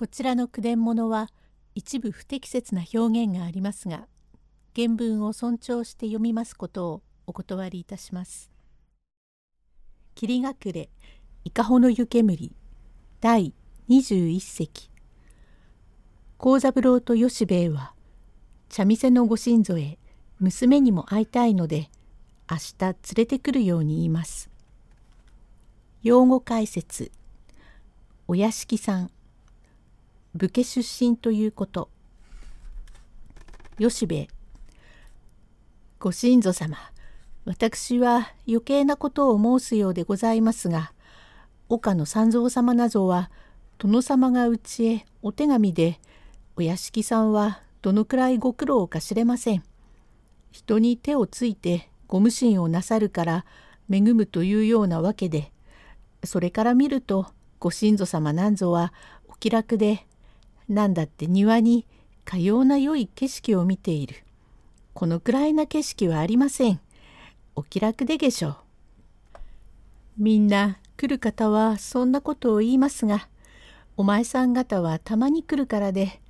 こちらの句伝物は一部不適切な表現がありますが原文を尊重して読みますことをお断りいたします。霧隠れ伊香保の湯煙第21席幸三郎と吉兵衛は茶店のご親族へ娘にも会いたいので明日連れてくるように言います。用語解説お屋敷さん武家出身ということ。吉兵衛。ご親祖様。私は余計なことを申すようでございますが岡野三蔵様などは殿様がうちへお手紙でお屋敷さんはどのくらいご苦労か知れません。人に手をついてご無心をなさるから恵むというようなわけでそれから見るとご親祖様なんぞはお気楽で何だって庭にかような良い景色を見ている。このくらいな景色はありません。お気楽でげしょう。みんな来る方はそんなことを言いますが、お前さん方はたまに来るからで、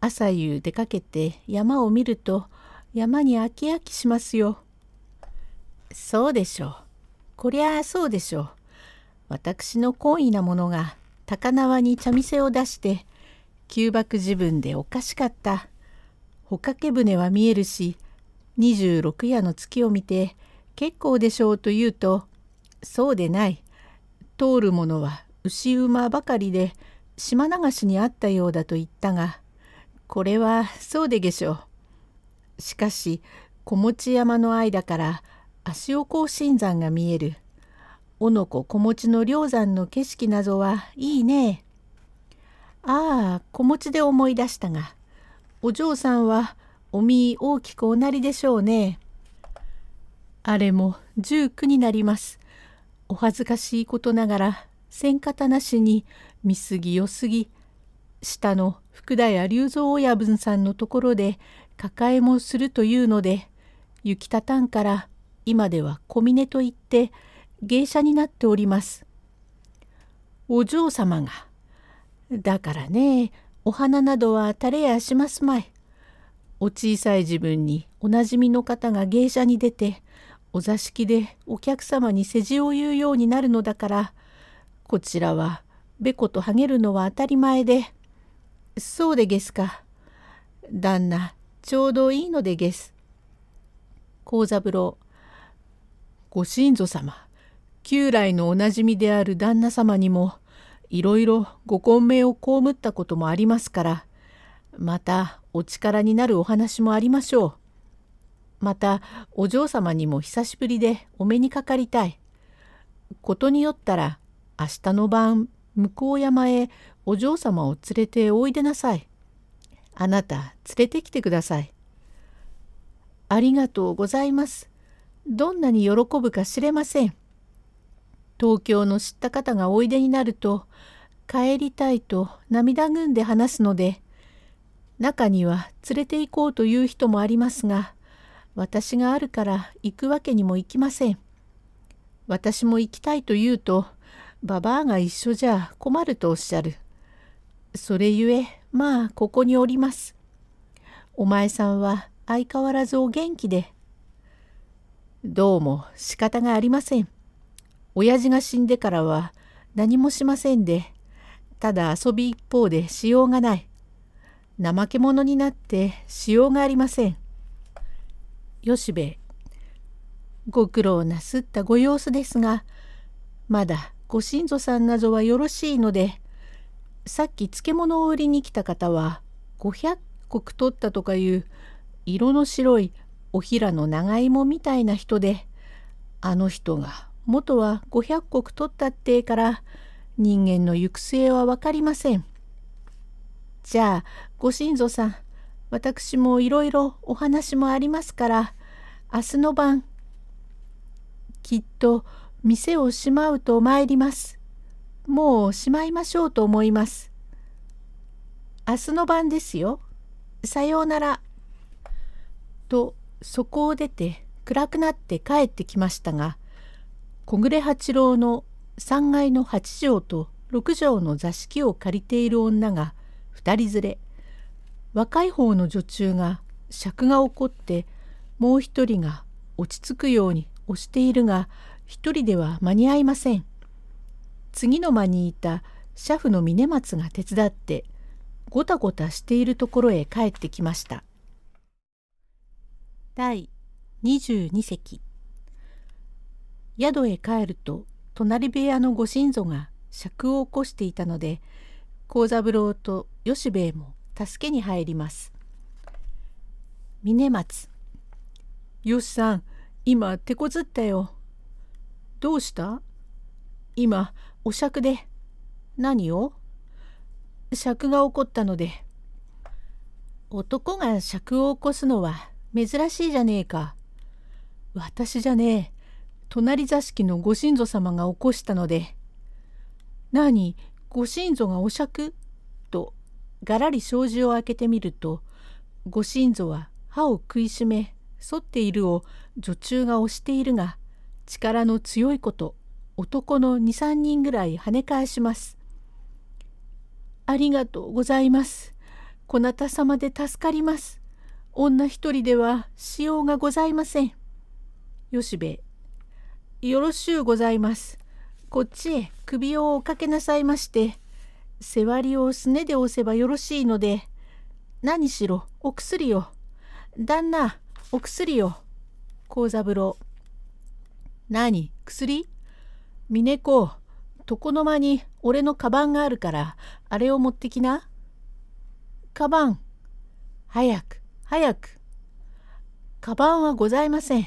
朝夕出かけて山を見ると山に飽き飽きしますよ。そうでしょう。こりゃあそうでしょう。私の好意なものが高輪に茶店を出して旧幕自分でおかしかった。帆掛け船は見えるし、26夜の月を見て結構でしょうと言うと、そうでない。通るものは牛馬ばかりで島流しにあったようだと言ったが、これはそうでげしょう。しかし、小持山の間から足尾甲信山が見える。おのこ小持の梁山の景色などはいいね。ああ子持ちで思い出したがお嬢さんはお身大きくおなりでしょうね。あれも19になります。お恥ずかしいことながら線方なしに見過ぎよすぎ下の福田屋隆三親分さんのところで抱えもするというので雪たたんから今では小峰と言って芸者になっております。お嬢様がだからねお花などは垂れやしますまい。お小さい自分におなじみの方が芸者に出てお座敷でお客様に世辞を言うようになるのだからこちらはべことはげるのは当たり前でそうでげすか旦那ちょうどいいのでげす。幸三郎ご親祖様旧来のおなじみである旦那様にもいろいろご混迷を被ったこともありますからまたお力になるお話もありましょう。またお嬢様にも久しぶりでお目にかかりたい。ことによったら明日の晩向山へお嬢様を連れておいでなさい。あなた連れてきてください。ありがとうございます。どんなに喜ぶか知れません。東京の知った方がおいでになると帰りたいと涙ぐんで話すので中には連れて行こうという人もありますが私があるから行くわけにもいきません。私も行きたいと言うとババアが一緒じゃ困るとおっしゃる。それゆえまあここにおります。お前さんは相変わらずお元気で。どうも仕方がありません。親父が死んでからは何もしませんで、ただ遊び一方でしようがない。怠け者になってしようがありません。吉兵衛、ご苦労なすったご様子ですが、まだご親祖さんなどはよろしいので、さっき漬物を売りに来た方は500石取ったとかいう色の白いおひらの長芋みたいな人で、あの人が元は500石取ったってから人間の行く末は分かりません。じゃあご親祖さん私もいろいろお話もありますから明日の晩きっと店をしまうと参ります。もうしまいましょうと思います。明日の晩ですよ。さようなら。とそこを出て暗くなって帰ってきましたが小暮八郎の3階の8畳と6畳の座敷を借りている女が二人連れ若い方の女中が尺が起こってもう一人が落ち着くように押しているが一人では間に合いません。次の間にいた車夫の峰松が手伝ってごたごたしているところへ帰ってきました。第22席宿へ帰ると隣部屋のご親族が尺を起こしていたので幸三郎と吉兵衛も助けに入ります。峰松よしさん今手こずったよ。どうした？今お酌で何を？尺が起こったので男が尺を起こすのは珍しいじゃねえか。私じゃねえ隣座敷のご親族様が起こしたので「何ご親族がお酌?」とがらり障子を開けてみるとご親族は歯を食いしめ反っているを女中が押しているが力の強いこと男の23人ぐらい跳ね返します。ありがとうございます。こなた様で助かります。女一人ではしようがございません。吉兵衛よろしゅうございます。こっちへ首をおかけなさいまして、背割りをすねで押せばよろしいので、何しろお薬を。旦那、お薬を。幸三郎。何薬？峰子、床の間に俺のカバンがあるから、あれを持ってきな。カバン。早く、早く。カバンはございません。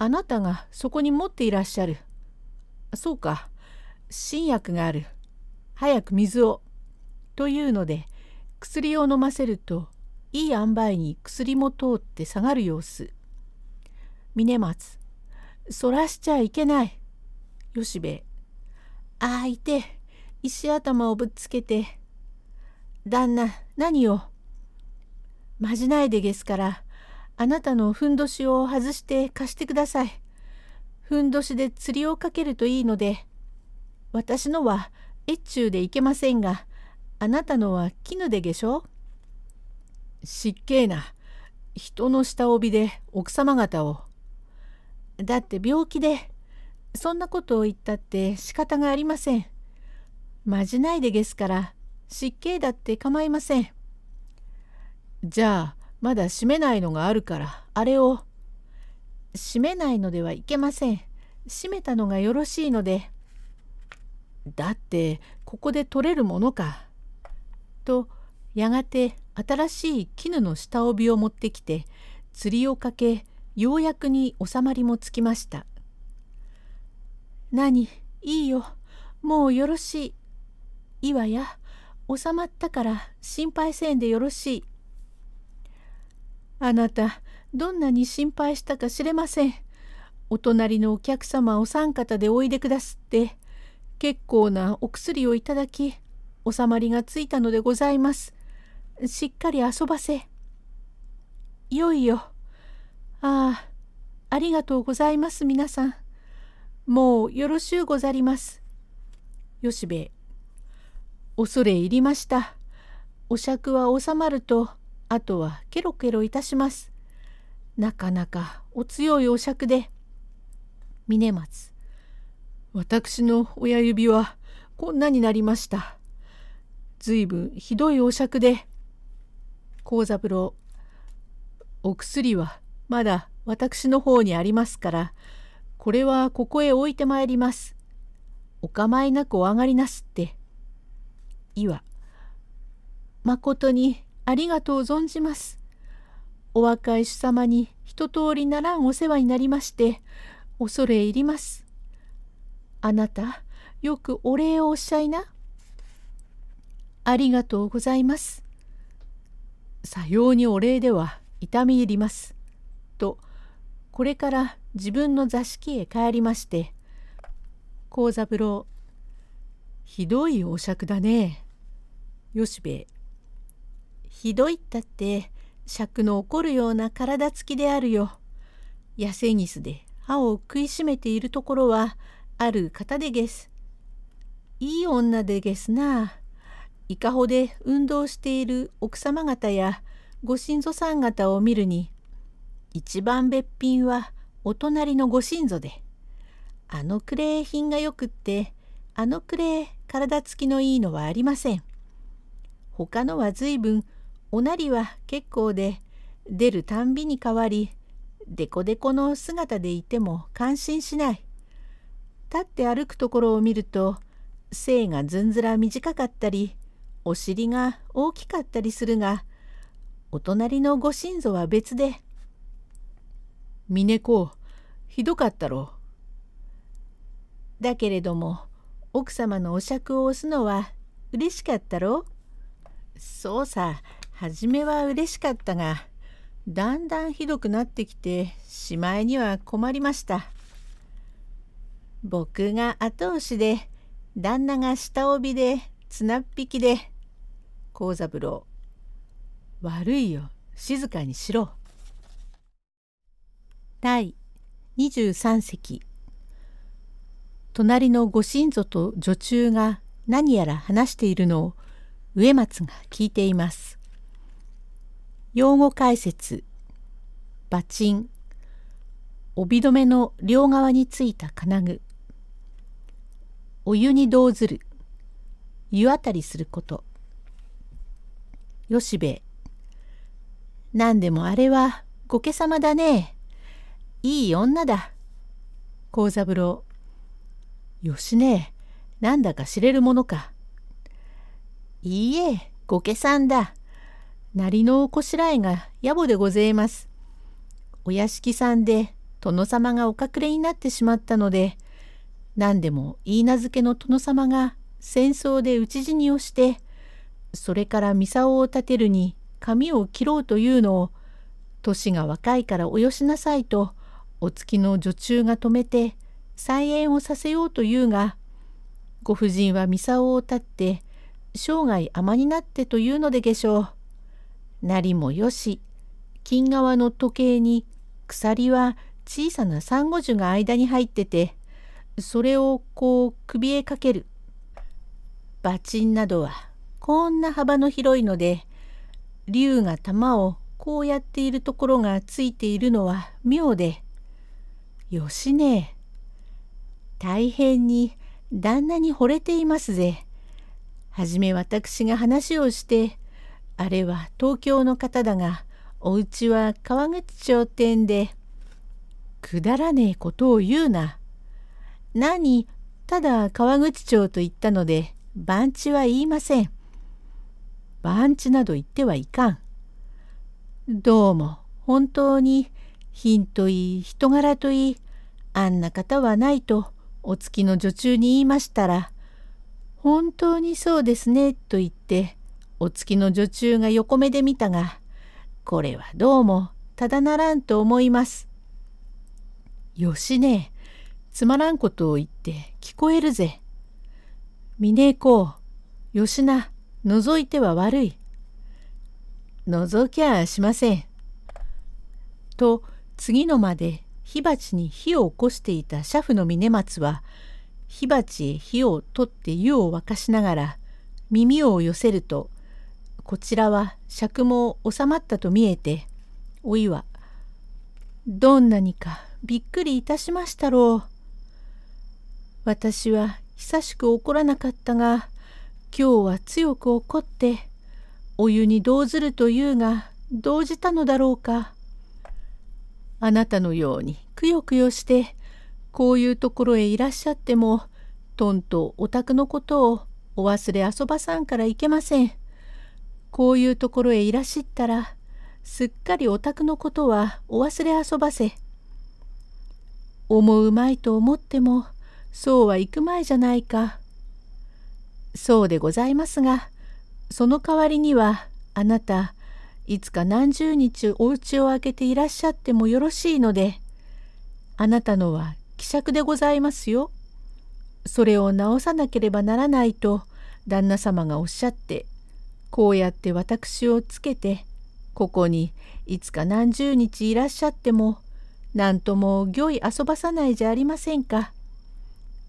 あなたがそこに持っていらっしゃる。そうか、新薬がある。早く水を。というので、薬を飲ませると、いい塩梅に薬も通って下がる様子。峰松、そらしちゃいけない。吉兵衛、ああ、いて、石頭をぶっつけて。旦那、何を？まじないでですから、あなたのふんどしを外して貸してください。ふんどしで釣りをかけるといいので、私のは越中でいけませんが、あなたのは絹でげしょ失敬な。人の下帯で奥様方を。だって病気で、そんなことを言ったって仕方がありません。まじないでですから、失敬だって構いません。じゃあ、まだ閉めないのがあるからあれを。閉めないのではいけません。閉めたのがよろしいので。だってここで取れるものか。とやがて新しい絹の下帯を持ってきて釣りをかけようやくに収まりもつきました。何？いいよ。もうよろしい。いわや。収まったから心配せんでよろしい。あなたどんなに心配したか知れません。お隣のお客様お三方でおいでくだすって結構なお薬をいただき収まりがついたのでございます。しっかり遊ばせ。いよいよ。ああ、ありがとうございます皆さん。もうよろしゅうござります。吉兵衛。恐れ入りました。お酌は収まるとあとはケロケロいたします。なかなかお強いお酌で。峰松。私の親指はこんなになりました。ずいぶんひどいお酌で。幸三郎。お薬はまだ私の方にありますから、これはここへ置いてまいります。お構いなくお上がりなすって。いわ。まことにありがとう存じます。お若い主様に一通りならんお世話になりまして、恐れ入ります。あなた、よくお礼をおっしゃいな。ありがとうございます。さようにお礼では痛み入ります。と、これから自分の座敷へ帰りまして、幸三郎、ひどいお酌だね。吉兵衛、ひどいったって尺の怒るような体つきであるよ。痩せギスで歯を食いしめているところはある方でげす。いい女でげすな。いかほで運動している奥様方やご親祖さん方を見るに一番べっぴんはお隣のご親祖であのくれ品がよくってあのくれ体つきのいいのはありません。他のは随分おなりは結構で出るたんびに変わりでこでこの姿でいても感心しない。立って歩くところを見ると背がずんずら短かったりお尻が大きかったりするがお隣のご親祖は別で「峰子ひどかったろ」だけれども奥様のお酌を押すのは嬉しかったろそうさ初めは嬉しかったがだんだんひどくなってきてしまいには困りました。僕が後押しで旦那が下帯で綱っ引きで幸三郎悪いよ静かにしろ第23席隣のご親祖と女中が何やら話しているのを植松が聞いています。用語解説。馬賃。帯留めの両側についた金具。お湯に動ずる。湯あたりすること。吉兵衛何でもあれは御家様だね。いい女だ。幸三郎。よしね。なんだか知れるものか。いいえ御家さんだ。成りのこしらえが野暮でごぜえますお屋敷さんで殿様がお隠れになってしまったので何でも言い名付けの殿様が戦争で討ち死にをしてそれから操を立てるに髪を切ろうというのを年が若いからおよしなさいとお月の女中が止めて再演をさせようというがご婦人は操を立って生涯甘になってというのでげしょう。なりもよし金側の時計に鎖は小さなサンゴ樹が間に入っててそれをこう首へかける。馬賃などはこんな幅の広いので竜が玉をこうやっているところがついているのは妙で「よしね大変に旦那に惚れていますぜ。はじめ私が話をしてあれは東京の方だがお家は川口町店でくだらねえことを言うな。何ただ川口町と言ったので番地は言いません。番地など言ってはいかん。どうも本当に品といい人柄といいあんな方はないとお月の女中に言いましたら「本当にそうですね」と言ってお月の女中が横目で見たがこれはどうもただならんと思います。よしねつまらんことを言って聞こえるぜ。峰子、吉名、覗いては悪い。覗きゃしません。と次の間で火鉢に火を起こしていた車夫の峰松は火鉢へ火を取って湯を沸かしながら耳を寄せるとこちらは尺も収まったと見えておいは「どんなにかびっくりいたしましたろう。私は久しく怒らなかったが今日は強く怒ってお湯に動ずるというが動じたのだろうか。あなたのようにくよくよしてこういうところへいらっしゃってもとんとお宅のことをお忘れ遊ばさんからいけません。こういうところへいらしったらすっかりお宅のことはお忘れ遊ばせ。思うまいと思ってもそうはいくまいじゃないか。そうでございますが、その代わりにはあなた、いつか何十日お家を開けていらっしゃってもよろしいので、あなたのは希釈でございますよ。それを直さなければならないと旦那様がおっしゃって、こうやって私をつけて、ここにいつか何十日いらっしゃっても、何とも御意遊ばさないじゃありませんか。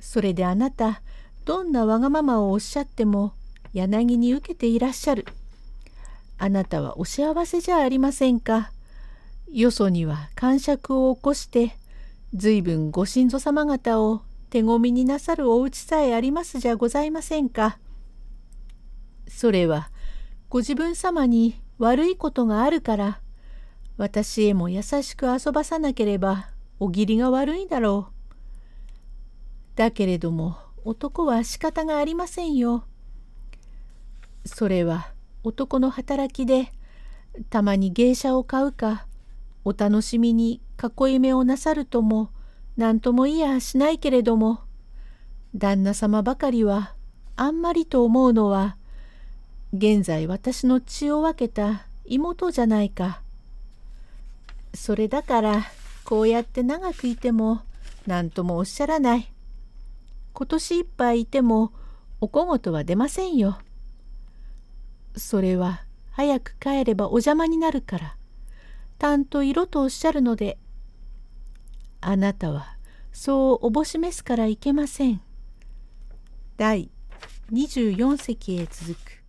それであなたどんなわがままをおっしゃっても柳に受けていらっしゃる。あなたはお幸せじゃありませんか。よそには感触を起こして随分ご親祖様方を手ごみになさるお家さえありますじゃございませんか。それはご自分様に悪いことがあるから私へも優しく遊ばさなければお義理が悪いだろう。だけれども男は仕方がありませんよ。それは男の働きでたまに芸者を買うかお楽しみに囲い目をなさるとも何ともいやしないけれども旦那様ばかりはあんまりと思うのは現在私の血を分けた妹じゃないか。それだからこうやって長くいても何ともおっしゃらない。今年いっぱいいてもお小言は出ませんよ。それは早く帰ればお邪魔になるから。たんと色とおっしゃるので、あなたはそうおぼしめすからいけません。第24席へ続く。